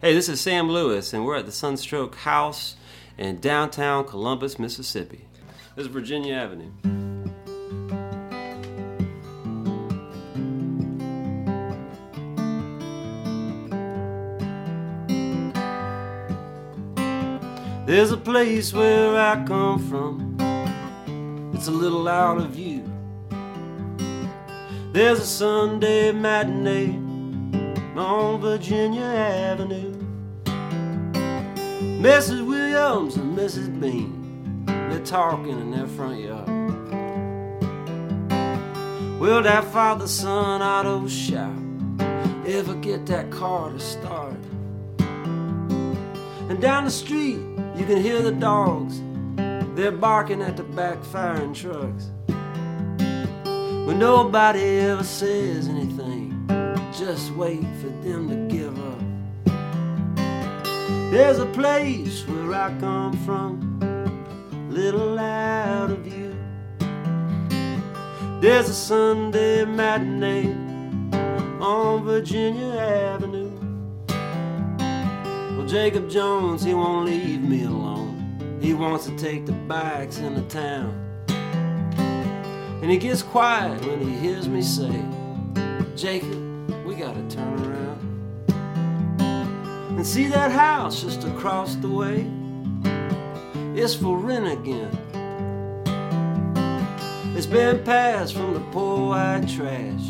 Hey, this is Sam Lewis, and we're at the Sunstroke House in downtown Columbus, Mississippi. This is Virginia Avenue. There's a place where I come from. It's a little out of view. There's a Sunday matinee on Virginia Avenue. Mrs. Williams and Mrs. Bean, they're talking in their front yard. Will that father son auto shop ever get that car to start? And down the street, you can hear the dogs. They're barking at the backfiring trucks. But nobody ever says anything. Just wait for them to give up. There's a place where I come from, little out of view. There's a Sunday matinee on Virginia Avenue. Well, Jacob Jones, he won't leave me alone. He wants to take the bikes into town. And he gets quiet when he hears me say, Jacob, gotta turn around. And see that house just across the way? It's for rent again. It's been passed from the poor white trash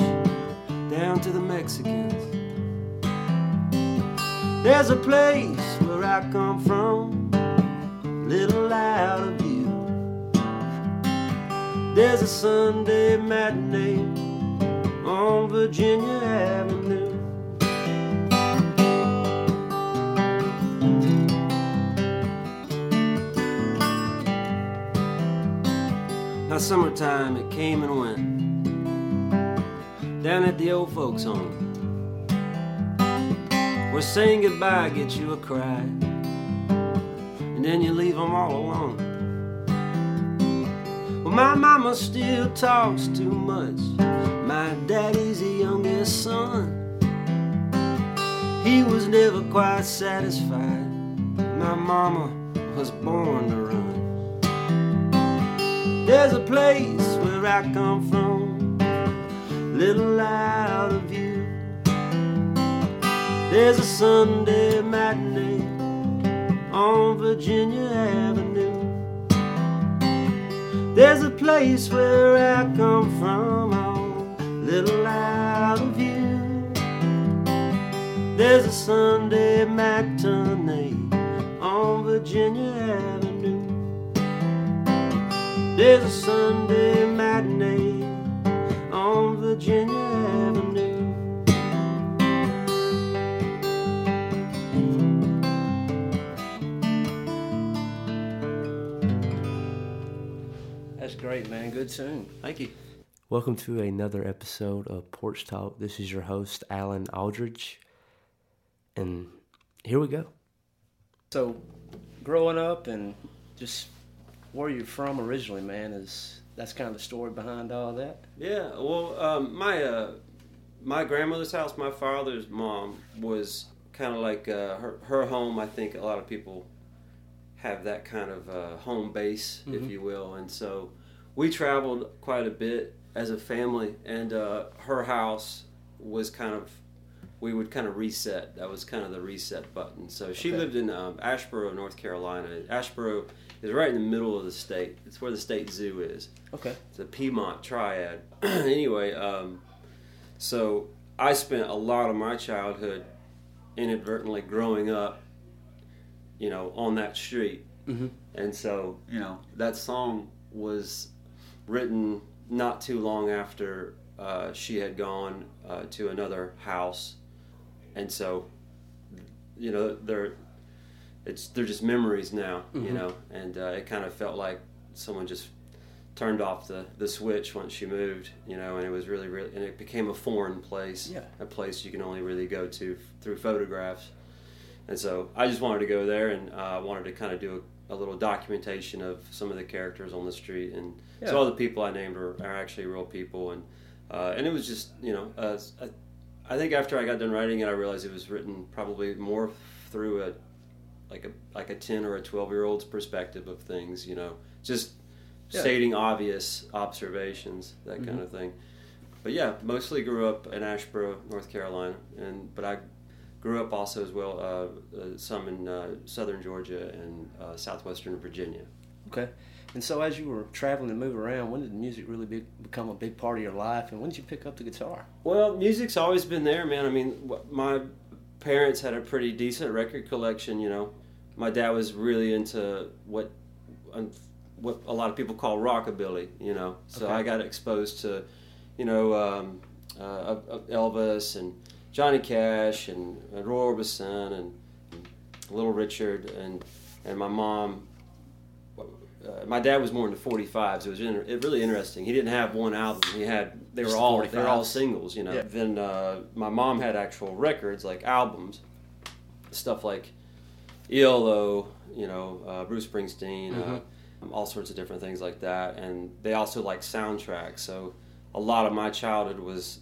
down to the Mexicans. There's a place where I come from, little out of view. There's a Sunday matinee on Virginia Avenue. Now, summertime, it came and went down at the old folks' home. Where saying goodbye gets you a cry, and then you leave them all alone. Well, my mama still talks too much. My daddy's the youngest son. He was never quite satisfied. My mama was born to run. There's a place where I come from, little out of view. There's a Sunday matinee on Virginia Avenue. There's a place where I come from, little out of view. There's a Sunday matinee on Virginia Avenue. There's a Sunday matinee on Virginia Avenue. That's great, man. Good tune. Thank you. Welcome to another episode of Porch Talk. This is your host, Alan Aldridge. And here we go. So, growing up and just where you're from originally, man, is that's kind of the story behind all that. Yeah, well, um, my uh, my grandmother's house, my father's mom was kind of like uh, her her home. I think a lot of people have that kind of uh, home base, if Mhm. you will, and so we traveled quite a bit as a family. And uh, her house was kind of we would kind of reset. That was kind of the reset button. So she Okay. lived in um, Asheboro, North Carolina. Asheboro is right in the middle of the state. It's where the state zoo is. Okay. It's a Piedmont triad. anyway, um, so I spent a lot of my childhood inadvertently growing up, you know, on that street. Mhm. And so, you know, that song was written not too long after uh, she had gone uh, to another house. And so, you know, they're, it's, they're just memories now, you Mhm. know, and uh, it kind of felt like someone just turned off the, the switch once she moved, you know, and it was really, really, and it became a foreign place, Yeah. a place you can only really go to f- through photographs. And so I just wanted to go there and uh, wanted to kind of do a, a little documentation of some of the characters on the street. And Yeah. so all the people I named are, are actually real people. And, uh, and it was just, you know, uh, I, I think after I got done writing it, I realized it was written probably more through a like a like a ten or a twelve year old's perspective of things. You know, just Yeah. stating obvious observations, that kind Mhm. of thing. But yeah, mostly grew up in Asheboro, North Carolina, and but I grew up also as well uh, uh, some in uh, southern Georgia and uh, southwestern Virginia. Okay. And so, as you were traveling and moving around, when did music really be, become a big part of your life, and when did you pick up the guitar? Well, music's always been there, man. I mean, my parents had a pretty decent record collection. You know, my dad was really into what um, what a lot of people call rockabilly. You know, so Okay. I got exposed to, you know, um, uh, uh, Elvis and Johnny Cash and, and Roy Orbison and, and Little Richard and and my mom. Uh, my dad was more into 45s. It was inter- it really interesting. He didn't have one album. He had they were Just all they were all singles. You know. Yeah. Then uh, my mom had actual records like albums, stuff like ELO, you know, uh, Bruce Springsteen, uh, all sorts of different things like that. And they also like soundtracks. So a lot of my childhood was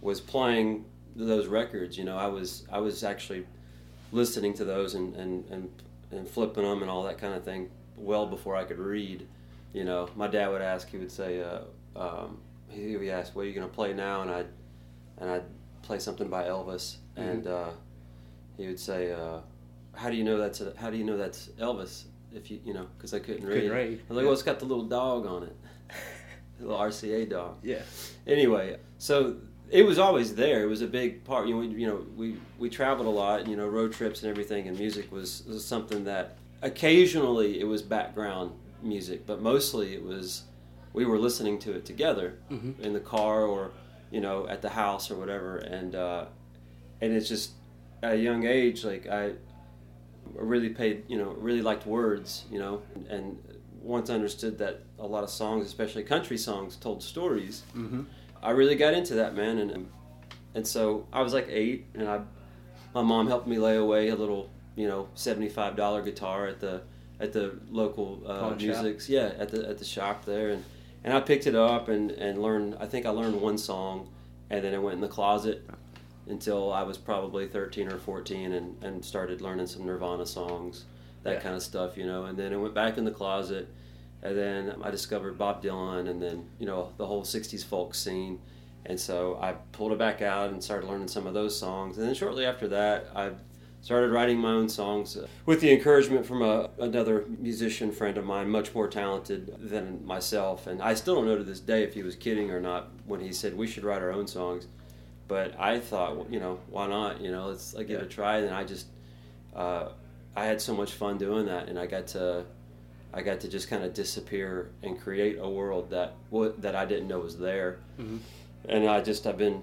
was playing those records. You know, I was I was actually listening to those and and and, and flipping them and all that kind of thing well before I could read. You know, my dad would ask. He would say, uh, um, he would ask, "What are you going to play now?" And I and I'd play something by Elvis, and uh, he would say, uh, "How do you know that's a, How do you know that's Elvis?" If you you know, because I couldn't read. Couldn't read, I was like, yeah. "Well, it's got the little dog on it, the little RCA dog." Yeah. anyway, so it was always there. It was a big part. You know, we, you know, we we traveled a lot. You know, road trips and everything, and music was, was something that occasionally it was background music, but mostly it was we were listening to it together Mhm. in the car or you know at the house or whatever, and uh, and it's just at a young age like I really paid you know really liked words you know and once I understood that a lot of songs especially country songs told stories Mm-hmm. I really got into that man and and so I was like eight and I my mom helped me lay away a little you know seventy five dollar guitar at the at the local uh, musics yeah at the at the shop there and and I picked it up and and learned I think I learned one song and then I went in the closet until I was probably 13 or 14 and, and started learning some Nirvana songs, that Yeah. kind of stuff, you know. And then I went back in the closet, and then I discovered Bob Dylan, and then you know the whole '60s folk scene. And so I pulled it back out and started learning some of those songs. And then shortly after that, I started writing my own songs uh, with the encouragement from a, another musician friend of mine, much more talented than myself. And I still don't know to this day if he was kidding or not when he said we should write our own songs. But I thought, well, you know, why not? You know, let's like, give it a try. And I just, uh, I had so much fun doing that, and I got to, I got to just kind of disappear and create a world that that I didn't know was there. Mhm. And I just I've been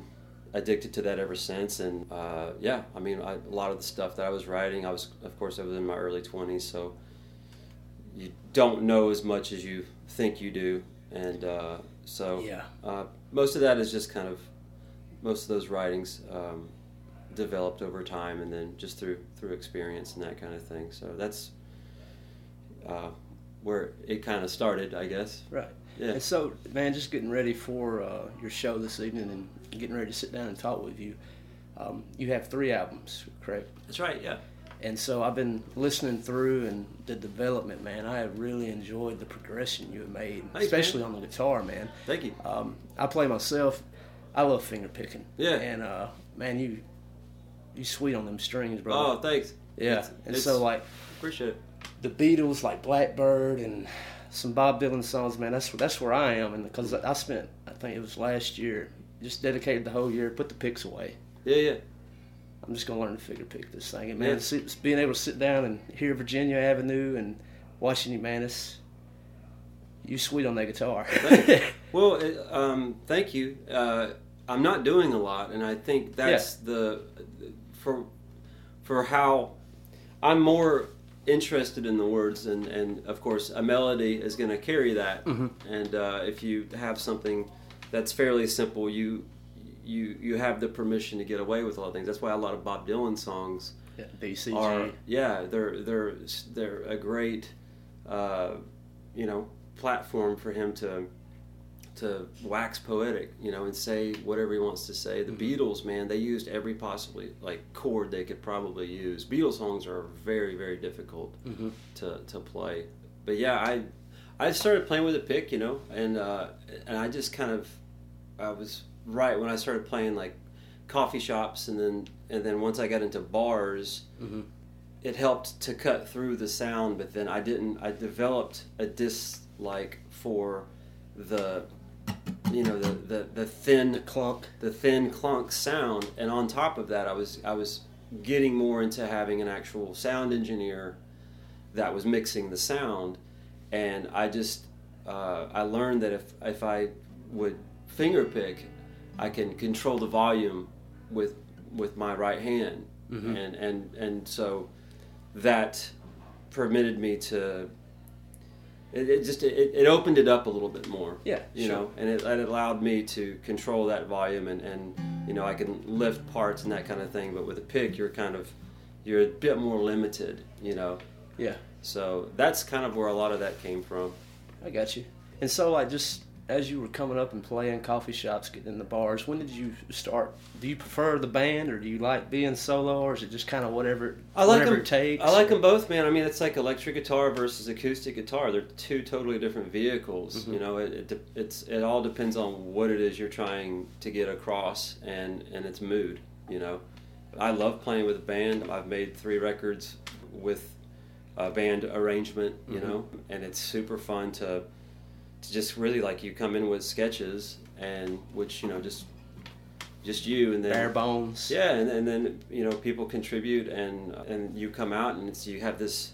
addicted to that ever since. And uh, yeah, I mean, I, a lot of the stuff that I was writing, I was, of course, I was in my early twenties, so you don't know as much as you think you do, and uh, so Yeah. uh, most of that is just kind of most of those writings um, developed over time and then just through through experience and that kind of thing so that's uh, where it kind of started i guess Right. yeah And so, man, just getting ready for uh, your show this evening and getting ready to sit down and talk with you. Um, you have three albums, correct? that's right yeah And so I've been listening through and the development, man. I have really enjoyed the progression you have made, Thanks, especially on the guitar, man. thank you Um, I play myself. I love finger picking. Yeah. And uh, man, you you sweet on them strings, bro. oh thanks yeah. It's- and it's- so like appreciate it the Beatles, like Blackbird, and some Bob Dylan songs, man. That's that's where I am, and because I spent, I think it was last year, just dedicated the whole year, put the picks away. yeah yeah I'm just gonna learn to figure pick this thing, and man, Yeah. sit, being able to sit down and hear Virginia Avenue and watching you, man, it's you sweet on that guitar. Well, it, um, thank you. Uh, I'm not doing a lot, and I think that's the for for how I'm more interested in the words, and and of course a melody is going to carry that. And uh, if you have something that's fairly simple, you you you have the permission to get away with a lot of things. That's why a lot of Bob Dylan songs yeah, BCG. are yeah they're they're they're a great uh, you know platform for him to to wax poetic, you know, and say whatever he wants to say. The mm-hmm. Beatles, man, they used every possibly like chord they could probably use. Beatles songs are very very difficult mm-hmm. to to play. But yeah, I I started playing with a pick, you know, and uh, and I just kind of I was right when I started playing like coffee shops, and then and then once I got into bars, mm-hmm. it helped to cut through the sound. But then I didn't. I developed a dislike for the you know the the, the thin Clunk. the thin clunk sound. And on top of that i was i was getting more into having an actual sound engineer that was mixing the sound. And i just uh, i learned that if if i would finger pick i can control the volume with with my right hand. And and and so that permitted me to it, it just it, it opened it up a little bit more Yeah, you sure. know and it, it allowed me to control that volume and, and you know i can lift parts and that kind of thing but with a pick you're kind of you're a bit more limited you know Yeah, so that's kind of where a lot of that came from I got you. And so, like, just as you were coming up and playing coffee shops, getting in the bars, when did you start? Do you prefer the band, or do you like being solo, or is it just kind of whatever? I like whatever them. it takes. I like them both, man. I mean, it's like electric guitar versus acoustic guitar. They're two totally different vehicles. Mm-hmm. You know, it, it it's it all depends on what it is you're trying to get across and and its mood. You know, I love playing with a band. I've made three records with a band arrangement. You Mhm. know, and it's super fun to to just really like you come in with sketches and which you know just just you and then bare bones. yeah, and, and then you know people contribute, and and you come out, and it's you have this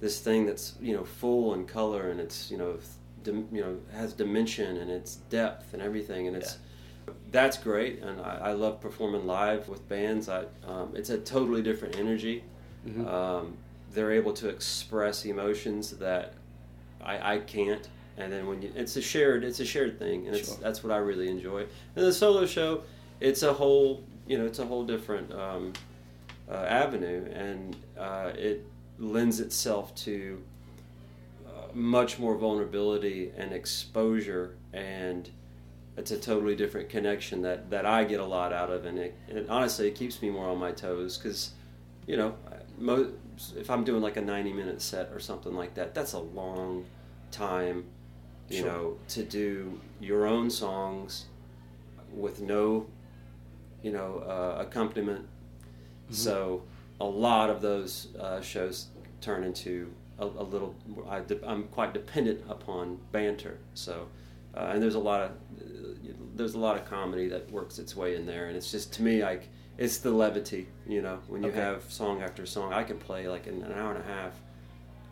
this thing that's you know full in color, and it's you know dim, you know has dimension and it's depth and everything, and it's that's great, and I, I love performing live with bands. I um, it's a totally different energy. Mhm. Um, they're able to express emotions that I, I can't. And then when you, it's a shared, it's a shared thing, and it's Sure. that's what I really enjoy. And the solo show, it's a whole, you know, it's a whole different um, uh, avenue, and uh, it lends itself to uh, much more vulnerability and exposure, and it's a totally different connection that that I get a lot out of, and it, and honestly, it keeps me more on my toes because, you know, mo- if I'm doing like a 90 minute set or something like that, that's a long time, you Sure. know, to do your own songs with no, you know, uh, accompaniment. So a lot of those uh, shows turn into a, a little. I I'm quite dependent upon banter. So, uh, and there's a lot of there's a lot of comedy that works its way in there, and it's just to me like it's the levity. You know, when you Okay. have song after song, I can play like in an hour and a half.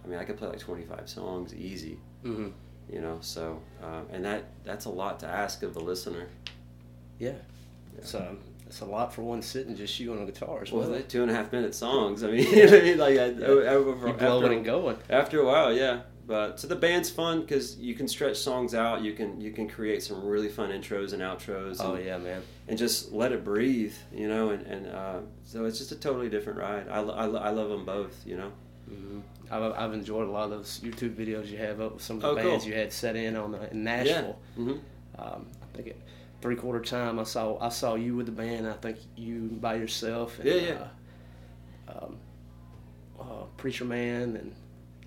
I mean, I could play like 25 songs easy. hmm You know, so uh, and that that's a lot to ask of the listener. Yeah. So it's a lot for one sitting, just you on a guitar as Well, well. two and a half minute songs. I mean, you know what I mean? like I, over, you after, and going. after a while, yeah. But so the band's fun because you can stretch songs out. You can you can create some really fun intros and outros. Oh and, yeah, man. and just let it breathe, you know. And, and uh, so it's just a totally different ride. I, I, I love them both, you know. hmm I've, I've enjoyed a lot of those YouTube videos you have up with some of the Oh, bands cool. you had set in on the, in Nashville. hmm Um, I think at three quarter time I saw I saw you with the band. I think you by yourself. And, Yeah, yeah. Uh, um, uh, Preacher Man and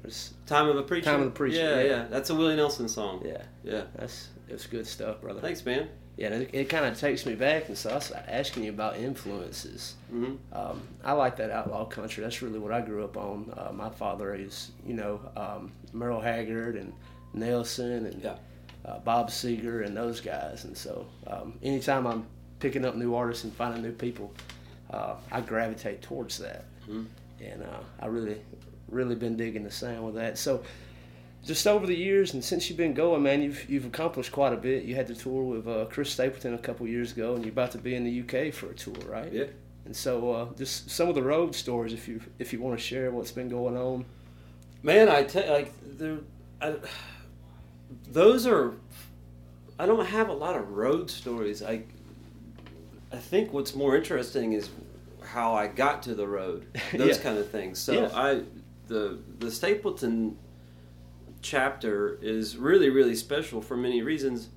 there's Time of a preacher. Time of the Preacher, Yeah, yeah. yeah. That's a Willie Nelson song. yeah, Yeah. that's it's good stuff, brother. Thanks, man. Yeah, it, it kind of takes me back, and so I was asking you about influences. hmm Um, I like that outlaw country. That's really what I grew up on. Uh, my father is, you know, um, Merle Haggard and Nelson and Yeah. uh, Bob Seger and those guys. And so, um, anytime I'm picking up new artists and finding new people, uh, I gravitate towards that. Mhm. And uh, I really, really been digging the sound with that. So, just over the years and since you've been going, man, you've you've accomplished quite a bit. You had the tour with uh, Chris Stapleton a couple years ago, and you're about to be in the UK for a tour, right? Yeah. And so, uh, just some of the road stories, if you if you want to share what's been going on. Man, I tell like there, I, those are. I don't have a lot of road stories. I, I think what's more interesting is how I got to the road. Those Yeah. kind of things. So Yeah. I, the the Stapleton chapter is really really special for many reasons.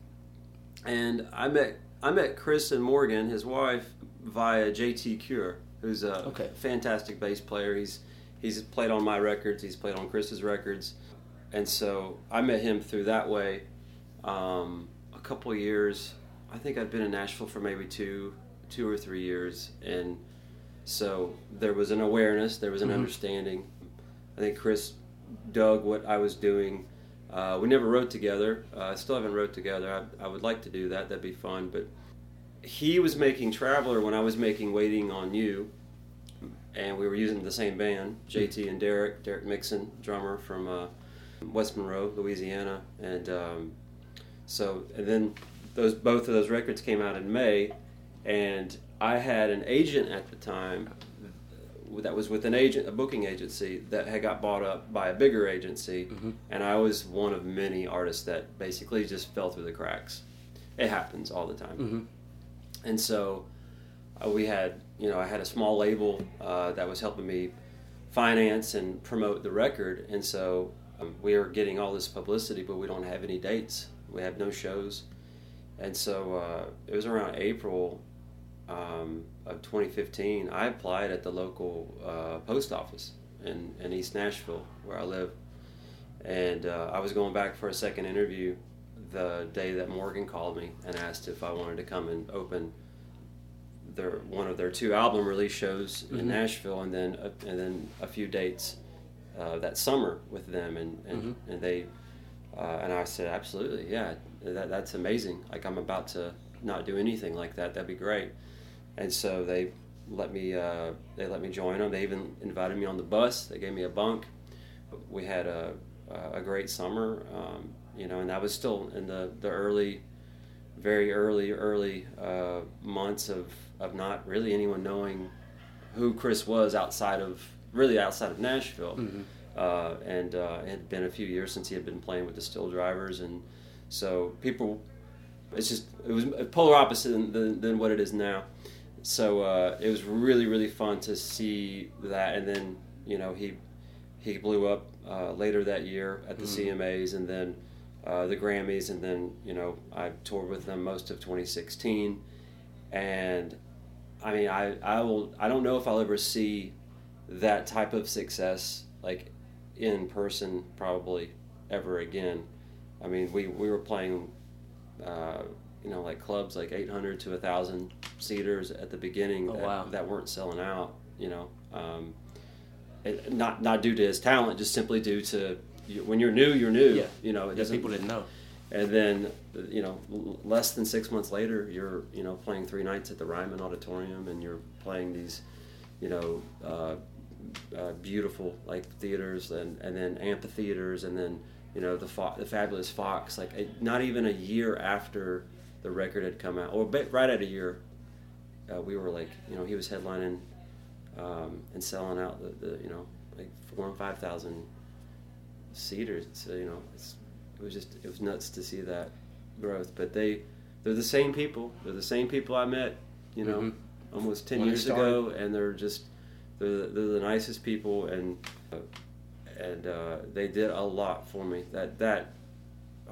and I met I met Chris and Morgan, his wife, via JT Cure, who's a Okay. fantastic bass player. He's he's played on my records. He's played on Chris's records, and so I met him through that way. Um, a couple years, I think I'd been in Nashville for maybe two two or three years, and so there was an awareness, there was an Mhm. understanding. I think Chris dug what I was doing. Uh, we never wrote together. Uh, I still haven't wrote together. I, I would like to do that. That'd be fun. But he was making Traveller when I was making Waiting on You, and we were using the same band, JT and Derek, Derek Mixon, drummer from uh, West Monroe, Louisiana, and um, so and then those both of those records came out in May, and I had an agent at the time that was with an agent, a booking agency that had got bought up by a bigger agency, Mhm. and I was one of many artists that basically just fell through the cracks. It happens all the time, Mm-hmm. and so uh, we had, you know, I had a small label uh, that was helping me finance and promote the record, and so um, we are getting all this publicity, but we don't have any dates. We have no shows, and so uh, it was around April um, of 2015. I applied at the local uh, post office in, in East Nashville, where I live, and uh, I was going back for a second interview the day that Morgan called me and asked if I wanted to come and open their one of their two album release shows Mhm. in Nashville, and then a, and then a few dates uh, that summer with them, and and, Mhm. and they uh, and I said absolutely, yeah, that, that's amazing. Like I'm about to not do anything like that. That'd be great. And so they let me uh, they let me join them. They even invited me on the bus. They gave me a bunk. We had a a great summer, um, you know, and that was still in the the early, very early early uh, months of of not really anyone knowing who Chris was outside of really outside of Nashville. Mhm. Uh, and uh, it had been a few years since he had been playing with the SteelDrivers, and so people, it's just it was polar opposite than, than, than what it is now. So uh, it was really really fun to see that, and then you know he he blew up uh, later that year at the Mhm. CMAs, and then uh, the Grammys, and then you know I toured with them most of 2016, and I mean I I will I don't know if I'll ever see that type of success like in person probably ever again. I mean, we, we were playing, uh, you know, like clubs like 800 to 1,000 seaters at the beginning Oh, that, wow. that weren't selling out, you know. Um, it, not not due to his talent, just simply due to when you're new, you're new. Yeah. You know, it Yeah, people didn't know. And then, you know, less than six months later, you're you know playing three nights at the Ryman Auditorium, and you're playing these, you know, uh, uh, beautiful like theaters, and, and then amphitheaters, and then you know the Fo- the fabulous Fox. Like a, not even a year after the record had come out, or right at a year, uh, we were like, you know, he was headlining um, and selling out the, the you know like four and five thousand seaters. So you know, it's, it was just it was nuts to see that growth. But they they're the same people. They're the same people I met. You know, Mhm. almost ten When years ago, and they're just they're, they're the nicest people, and uh, and uh, they did a lot for me. That that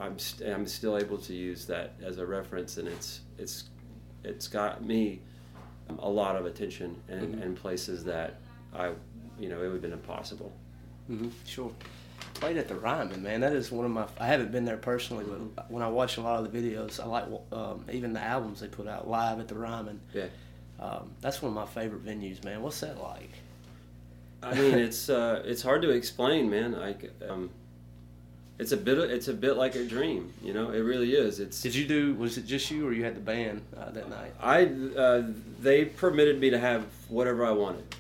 I'm st- I'm still able to use that as a reference, and it's it's it's got me a lot of attention and, Mhm. and places that I you know it would have been impossible. hmm Sure. Played at the Ryman, man. That is one of my. I haven't been there personally, but when I watch a lot of the videos, I like um, even the albums they put out live at the Ryman. Yeah. Um, that's one of my favorite venues, man. What's that like? I mean, it's uh, it's hard to explain, man. Like, um, it's a bit of, it's a bit like a dream, you know. It really is. It's Did you do? Was it just you, or you had the band uh, that night? I uh, they permitted me to have whatever I wanted,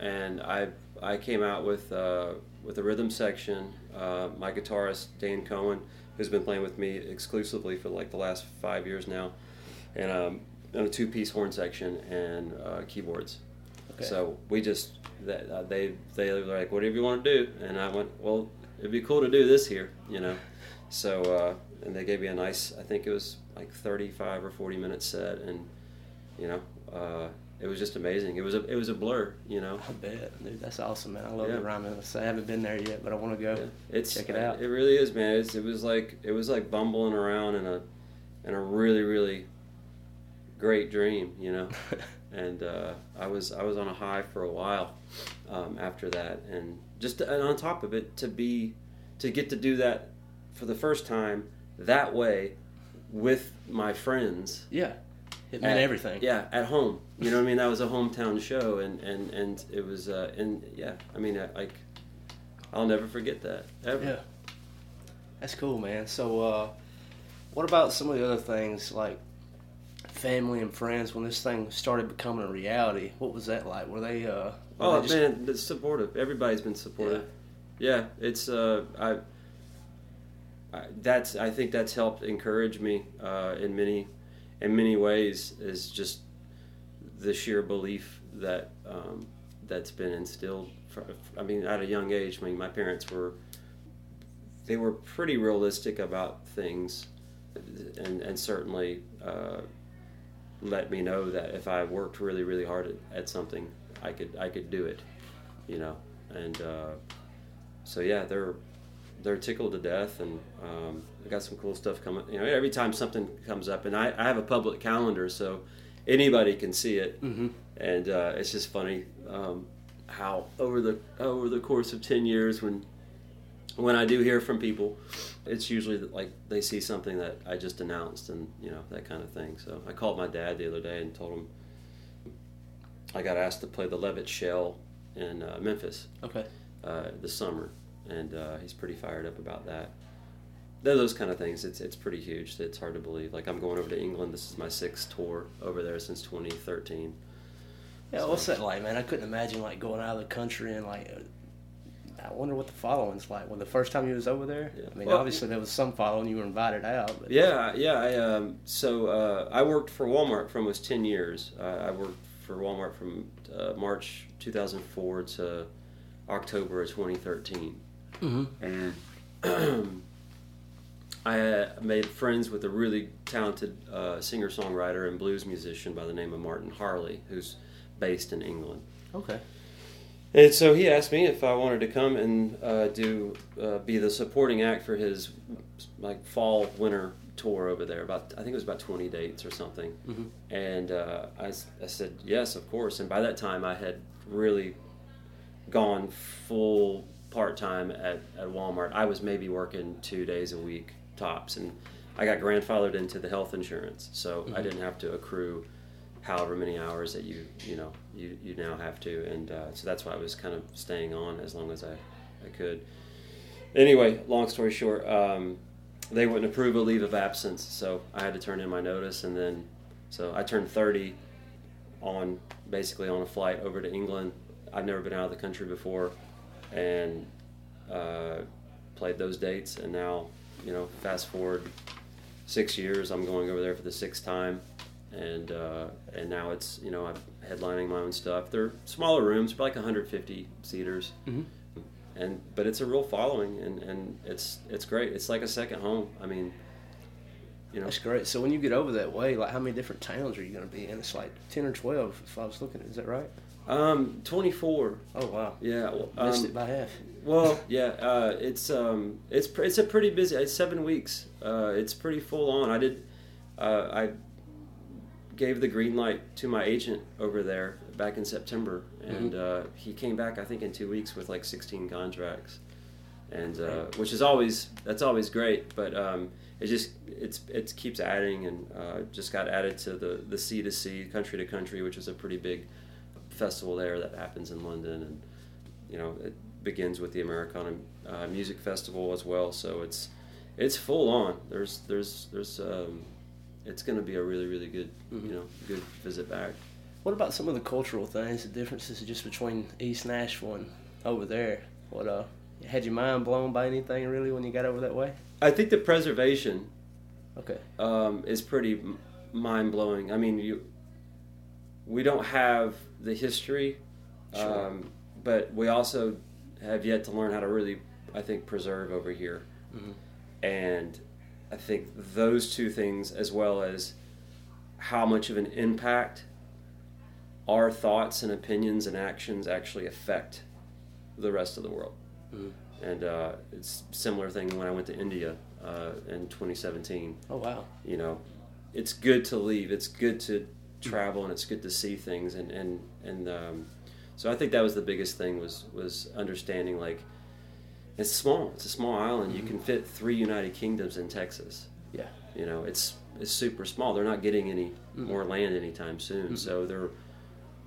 and I I came out with uh, with a rhythm section. Uh, my guitarist Dan Cohen, who's been playing with me exclusively for like the last five years now, and um, and a two piece horn section and uh, keyboards. Okay. So we just that uh, they they were like whatever you want to do, and I went well it'd be cool to do this here, you know. So uh, and they gave me a nice I think it was like thirty five or forty minute set, and you know uh, it was just amazing. It was a it was a blur, you know. I bet, dude. That's awesome, man. I love Yeah. the Ryman. I haven't been there yet, but I want to go. Yeah. It's Check it out. It really is, man. It's, it was like it was like bumbling around in a in a really really great dream, you know. and uh, I was I was on a high for a while um, after that, and just and on top of it, to be to get to do that for the first time that way with my friends. Yeah, it meant at- everything. Yeah, at home. You know what I mean? That was a hometown show, and and and it was uh, and yeah, I mean uh, like I'll never forget that ever. Yeah. That's cool, man. So, uh, what about some of the other things like family and friends when this thing started becoming a reality? What was that like? Were they? Uh, were Oh they just- man, it's supportive. Everybody's been supportive. Yeah, it's uh, I, I. That's I think that's helped encourage me uh, in many, in many ways. Is just the sheer belief that um, that's been instilled. For, I mean, at a young age. I mean, my parents were. They were pretty realistic about things, and and certainly. Uh, let me know that if I worked really, really hard at, at something, I could I could do it, you know. And uh, so yeah, they're they're tickled to death, and um, I got some cool stuff coming. You know, every time something comes up, and I, I have a public calendar, so anybody can see it, Mhm. and uh, it's just funny um, how over the over the course of ten years, when when I do hear from people, it's usually like they see something that I just announced, and you know that kind of thing. So I called my dad the other day and told him I got asked to play the Levitt Shell in uh, Memphis Okay. uh, this summer, and uh, he's pretty fired up about that. They're those kind of things. It's it's pretty huge. It's hard to believe. Like I'm going over to England. This is my sixth tour over there since 2013. Yeah, So- what's that like, man? I couldn't imagine like going out of the country and like. I wonder what the following's like. When the first time you was over there, Yeah. I mean, Well- obviously there was some following. You were invited out, but Yeah, yeah. I, um, so uh, I worked for Walmart for almost 10 years. Uh, I worked for Walmart from uh, March 2004 to October of 2013. Mhm. And I uh, made friends with a really talented uh, singer songwriter and blues musician by the name of Martin Harley, who's based in England. okay. And so he asked me if I wanted to come and uh, do uh, be the supporting act for his like fall winter tour over there. About I think it was about twenty dates or something. Mhm. And uh, I, I said yes, of course. And by that time, I had really gone full part time at, at Walmart. I was maybe working two days a week tops, and I got grandfathered into the health insurance, so I Mhm. didn't have to accrue however many hours that you you know you, you now have to, and uh, so that's why I was kind of staying on as long as I, I could. Anyway, long story short, um, they wouldn't approve a leave of absence, so I had to turn in my notice, and then so I turned 30 on basically on a flight over to England. I've never been out of the country before, and uh, played those dates, and now you know fast forward six years, I'm going over there for the sixth time, and uh, and now it's you know I'm headlining my own stuff. They're smaller rooms, like 150 seaters, Mhm. and but it's a real following, and, and it's it's great. It's like a second home. I mean, you know, That's great. So when you get over that way, like how many different towns are you going to be in? It's like ten or twelve, if I was looking. Is that right? um, 24. Oh wow, Yeah, well, missed um, it by half. Well, yeah, uh, it's um, it's it's a pretty busy. It's seven weeks. Uh, it's pretty full on. I did, uh, I gave the green light to my agent over there back in September, and uh, he came back I think in two weeks with like sixteen contracts, and uh, which is always that's always great. But um, it just it's it keeps adding, and uh, just got added to the the C2C, country to country, which is a pretty big festival there that happens in London, and you know it begins with the Americana uh, Music Festival as well. So it's it's full on. There's there's there's um, it's going to be a really really good Mhm. you know good visit back. What about some of the cultural things, the differences just between East Nashville and over there? What uh, had your mind blown by anything really when you got over that way? I think the preservation Okay. um, is pretty mind blowing. I mean, you we don't have the history, Sure. um, but we also have yet to learn how to really, I think, preserve over here. Mhm. And I think those two things, as well as how much of an impact our thoughts and opinions and actions actually affect the rest of the world. Mhm. And uh, it's a similar thing when I went to India. uh, in 2017. Oh wow. You know, it's good to leave. It's good to travel, and it's good to see things. And and and um, so I think that was the biggest thing was was understanding like it's small. It's a small island. You can fit three United Kingdoms in Texas. Yeah. You know, it's it's super small. They're not getting any more land anytime soon. So they're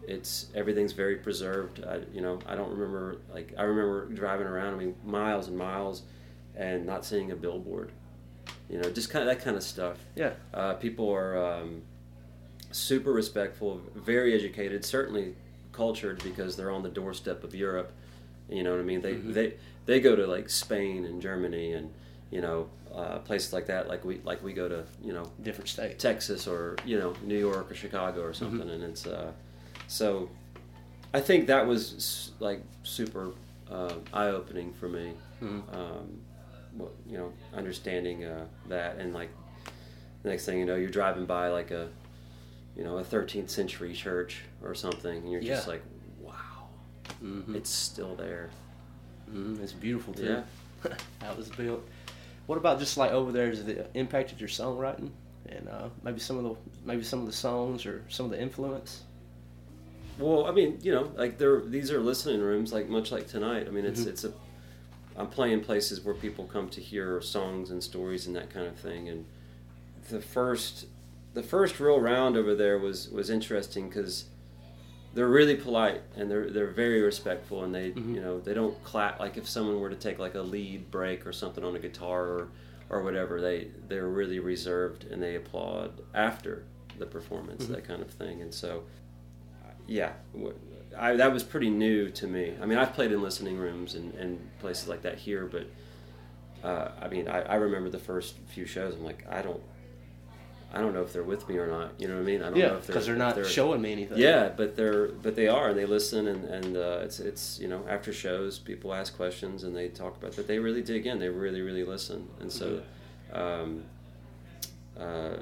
it's everything's very preserved. I, you know, I don't remember like I remember driving around. I mean, miles and miles, and not seeing a billboard. You know, just kind of that kind of stuff. Yeah. Uh, people are um, super respectful, very educated, certainly cultured because they're on the doorstep of Europe. You know what I mean? They they they go to like Spain and Germany and you know uh, places like that. Like we like we go to you know Different state. Texas or you know New York or Chicago or something, and it's uh, so. I think that was like super uh, eye opening for me. Mhm. Um, you know, understanding uh, that, and like the next thing you know, you're driving by like a you know a 13th century church or something, and you're just like, wow, Mm-hmm. it's still there. Mm It's beautiful too. Yeah. How it was built. What about just like over there? Has it impacted your songwriting and uh, maybe some of the maybe some of the songs or some of the influence? Well, I mean, you know, like there, these are listening rooms, like much like tonight. I mean, it's Mhm. it's a, I'm playing places where people come to hear songs and stories and that kind of thing. And the first, the first real round over there was was interesting because they're really polite and they're they're very respectful and they Mhm. you know they don't clap like if someone were to take like a lead break or something on a guitar or or whatever they they're really reserved and they applaud after the performance Mhm. that kind of thing and so yeah, I, that was pretty new to me. I mean, I've played in listening rooms and, and places like that here, but uh, I mean, I, I remember the first few shows. I'm like, I don't, I don't know if they're with me or not. You know what I mean? I don't Yeah, know if because they're if not showing me anything. Yeah, but they're but they are, and they listen, and and uh, it's it's you know after shows, people ask questions and they talk about, but they really dig in. They really really listen, and so. Um, uh,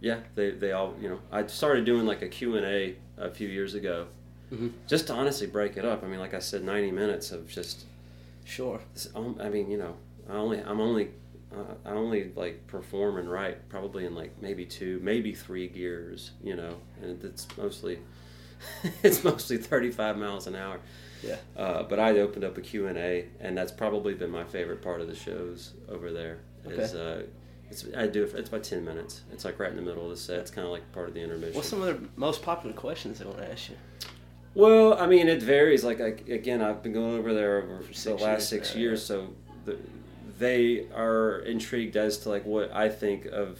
yeah, they, they all you know. I started doing like a Q and A a few years ago, Mhm. just to honestly break it up. I mean, like I said, ninety minutes of just. Sure. this- um, I mean, you know, I only I'm only uh, I only like perform and write probably in like maybe two, maybe three gears. You know, and it's mostly it's mostly thirty five miles an hour. Yeah. Uh, but I opened up a Q and A, and that's probably been my favorite part of the shows over there. Is uh, it's I do it. For, it's about ten minutes. It's like right in the middle of the set. It's kind of like part of the intermission. What's some of the most popular questions they want to ask you? Well, I mean, it varies. Like I, again, I've been going over there over the last years six now, years, so the, they are intrigued as to like what I think of.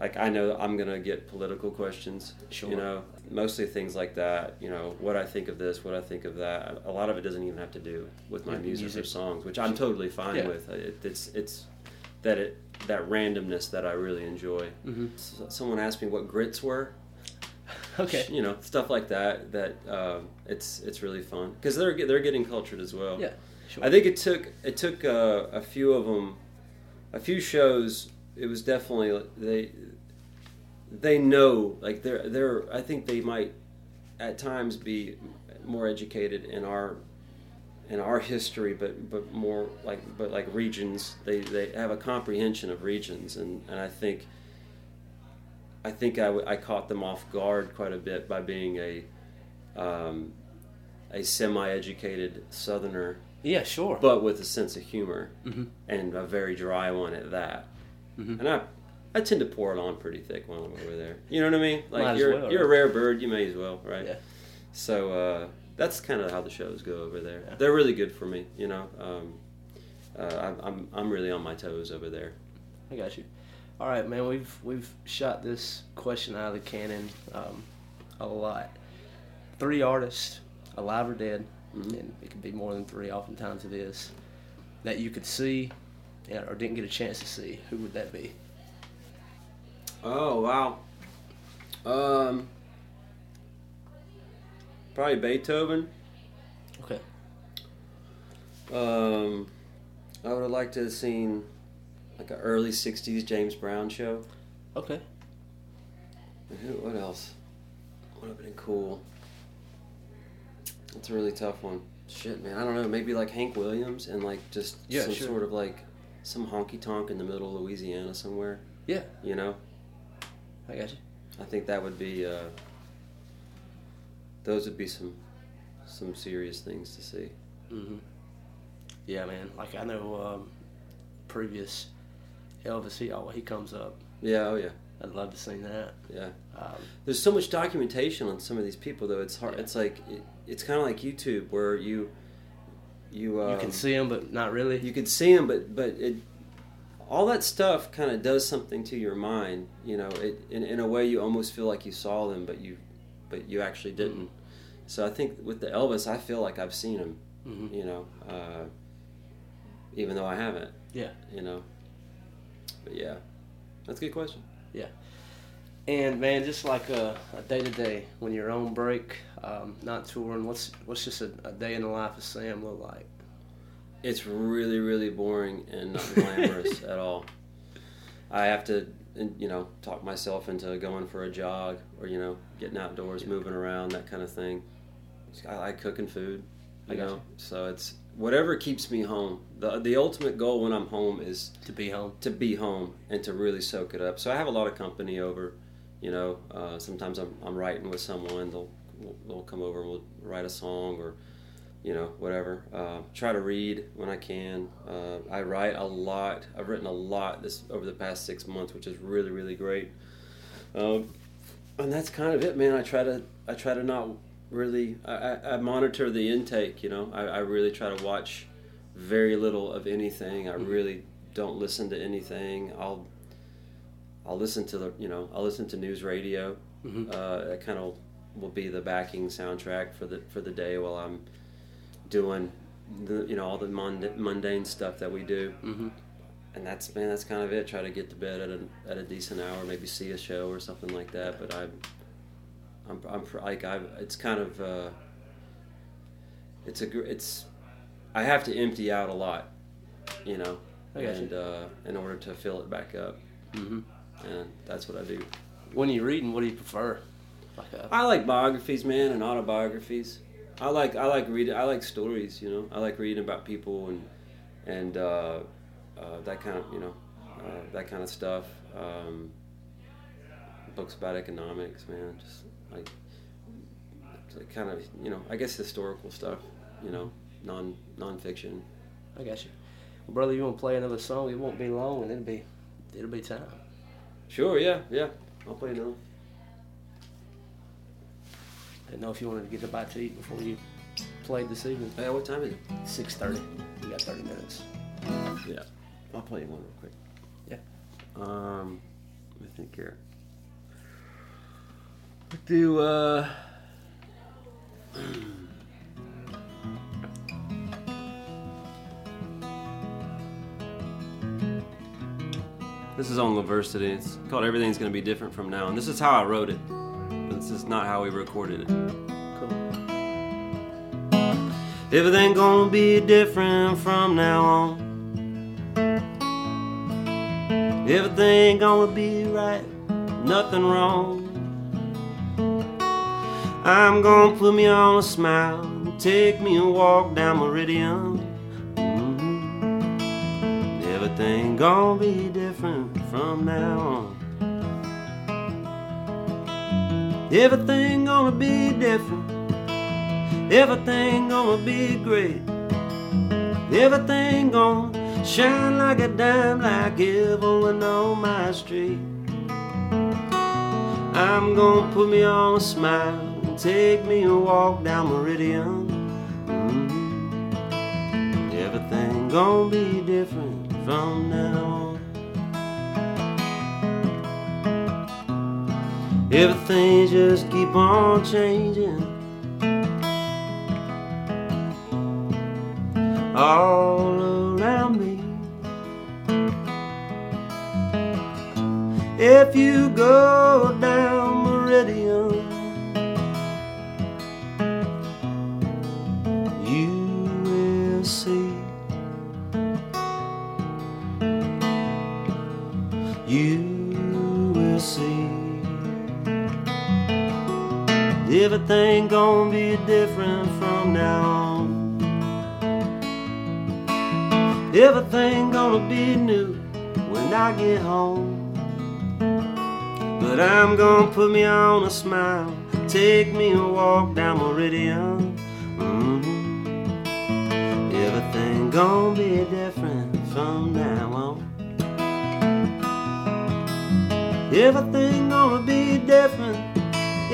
Like I know I'm gonna get political questions. Sure. You know, mostly things like that. You know, what I think of this, what I think of that. A lot of it doesn't even have to do with my Yeah, music, music. or songs, which I'm totally fine Yeah. with. It, it's it's that it that randomness that I really enjoy. Mm-hmm. S- Someone asked me what grits were Okay. you know stuff like that that um, it's it's really fun because they're they're getting cultured as well Yeah. Sure. i think it took it took uh, a few of them a few shows it was definitely they they know like they're they're i think they might at times be more educated in our in our history but but more like but like regions they they have a comprehension of regions and and i think I think I, caught them off guard quite a bit by being a um, a semi-educated Southerner, yeah. Sure. but with a sense of humor Mhm. and a very dry one at that. Mhm. And I I tend to pour it on pretty thick while I'm over there. You know what I mean? Like Might you're well, you're a rare bird, you may as well, right? Yeah. So uh, that's kind of how the shows go over there. Yeah. They're really good for me. You know, um, uh, I'm, I'm I'm really on my toes over there. I got you. All right, man. We've we've shot this question out of the cannon um, a lot. Three artists, alive or dead, Mhm. and it could be more than three. Oftentimes it is that you could see, or didn't get a chance to see. Who would that be? Oh wow. Um, probably Beethoven. Okay. Um, I would have liked to have seen like an early '60s James Brown show. Okay. And who? What else? Would have been cool. That's a really tough one. Shit, man. I don't know. Maybe like Hank Williams and like just Yeah, some sure. sort of like some honky tonk in the middle of Louisiana somewhere. Yeah. You know, I got you. I think that would be. Uh, those would be some some serious things to see. hmm Yeah, man. Like I know um, previous Elvis, he oh, he comes up. Yeah. Oh yeah. I'd love to see that. Yeah. Um, There's so much documentation on some of these people, though. It's hard. Yeah. It's like it, it's kind of like YouTube, where you you um, you can see them, but not really. you can see them, but but it all that stuff kind of does something to your mind. You know, it in, in a way you almost feel like you saw them, but you but you actually didn't. So I think with the Elvis, I feel like I've seen him. Mhm. You know, uh, even though I haven't. Yeah. You know. But yeah, that's a good question. And man, just like a day to day when you're on break, um, not touring, what's what's just a, a day in the life of Sam look like? It's really, really boring and not glamorous at all. I have to, you know, talk myself into going for a jog or you know, getting outdoors, moving around, that kind of thing. I like cooking food, you know. you. So it's whatever keeps me home. the The ultimate goal when I'm home is To be home. to be home and to really soak it up. So I have a lot of company over. You know, uh, sometimes I'm, I'm writing with someone. They'll they'll come over and we'll write a song or you know whatever. Uh, try to read when I can. Uh, I write a lot. I've written a lot this over the past six months, which is really really great. Um, and that's kind of it, man. I try to I try to not really. I, I, I monitor the intake. You know, I, I really try to watch very little of anything. I really don't listen to anything. I'll I'll listen to the you know I'll listen to news radio. Mhm. Uh, that kind of will be the backing soundtrack for the for the day while I'm doing the you know all the mund- mundane stuff that we do. Mm-hmm. And that's man, that's kind of it. Try to get to bed at a at a decent hour, maybe see a show or something like that. But I'm I'm, I'm like I it's kind of uh, it's a it's I have to empty out a lot, you know, I got you. and uh, in order to fill it back up, Mm-hmm. And that's what I do. When you're reading, what do you prefer? Like a, I like biographies, man, and autobiographies. I like I like reading. I like stories. You know, I like reading about people and and uh, uh, that kind of you know uh, that kind of stuff. Um, books about economics, man. Just like, like kind of you know I guess historical stuff. You know, non nonfiction. I got you. Well, brother, you want to play another song? It won't be long, and it'll be it'll be time. Sure, yeah, yeah. I'll play another. I didn't know if you wanted to get a bite to eat before you played this evening. Hey, what time is it? Six thirty. You got thirty minutes. Yeah, I'll play you one real quick. Yeah. Um, let me think here. Do uh. This is on Loversity. It's called Everything's Gonna Be Different from Now, and this is how I wrote it. But this is not how we recorded it. Cool. Everything gonna be different from now on. Everything gonna be right, nothing wrong. I'm gonna put me on a smile take me a walk down Meridian. Everything gonna be different from now on. Everything gonna be different. Everything gonna be great. Everything gonna shine like a dime, like Evelyn on my street. I'm gonna put me on a smile and take me a walk down Meridian. Mhm. Everything gonna be different from now on. Everything just keep on changing. all around me. If you go down Meridian, Everything gonna be different from now on. Everything gonna be new when I get home. But I'm gonna put me on a smile, take me a walk down Meridian. Mm-hmm. Everything gonna be different from now on. Everything gonna be different,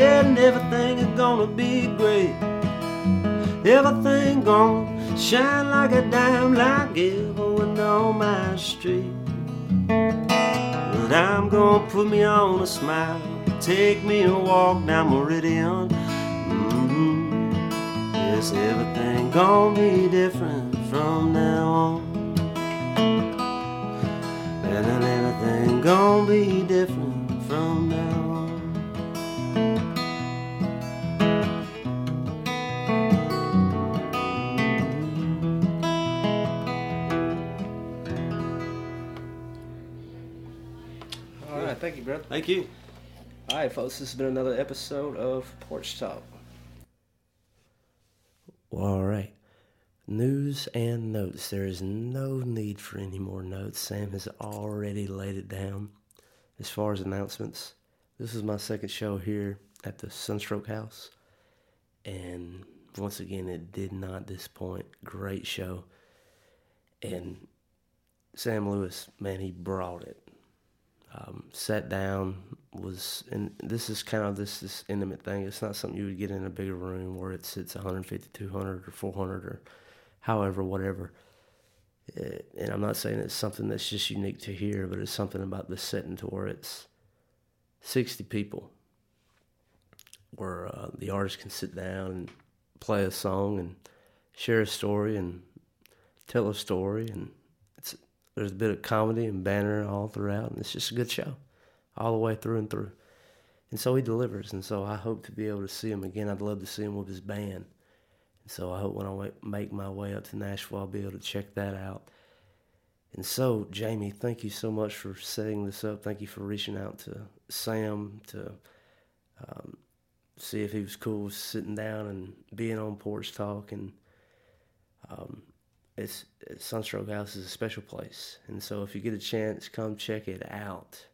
yeah, and everything is gonna be great. Everything gonna shine like a dime, every window on my street. But I'm gonna put me on a smile, take me a walk down Meridian. Mm-hmm. Yes, everything gonna be different from now on. And everything gonna be different from All right, thank you, bro. Thank you. All right, folks, this has been another episode of Porch Talk. All right. News and notes. There is no need for any more notes. Sam has already laid it down. As far as announcements, this is my second show here at the Sunstroke House. And once again, it did not disappoint. Great show. And Sam Lewis, man, he brought it. Um, sat down, was, and this is kind of this, this intimate thing. It's not something you would get in a bigger room where it sits 150, 200, or 400, or however, whatever. Uh, and I'm not saying it's something that's just unique to here, but it's something about the setting to where it's 60 people, where uh, the artist can sit down and play a song and share a story and tell a story, and there's a bit of comedy and banter all throughout, and it's just a good show, all the way through and through. And so he delivers, and so I hope to be able to see him again. I'd love to see him with his band. And so I hope when I make my way up to Nashville, I'll be able to check that out. And so, Jamie, thank you so much for setting this up. Thank you for reaching out to Sam to um, see if he was cool sitting down and being on Porch Talk. And um, it's Sunstroke House is a special place. And so, if you get a chance, come check it out.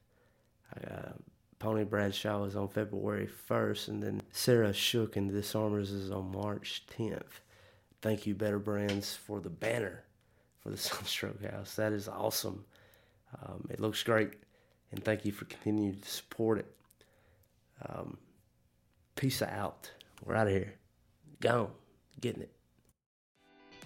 Uh, Pony Bradshaw is on February 1st, and then Sarah Shook and Disarmers is on March 10th. Thank you, Better Brands, for the banner for the Sunstroke House. That is awesome. Um, it looks great, and thank you for continuing to support it. Um, peace out. We're out of here. Gone. Getting it.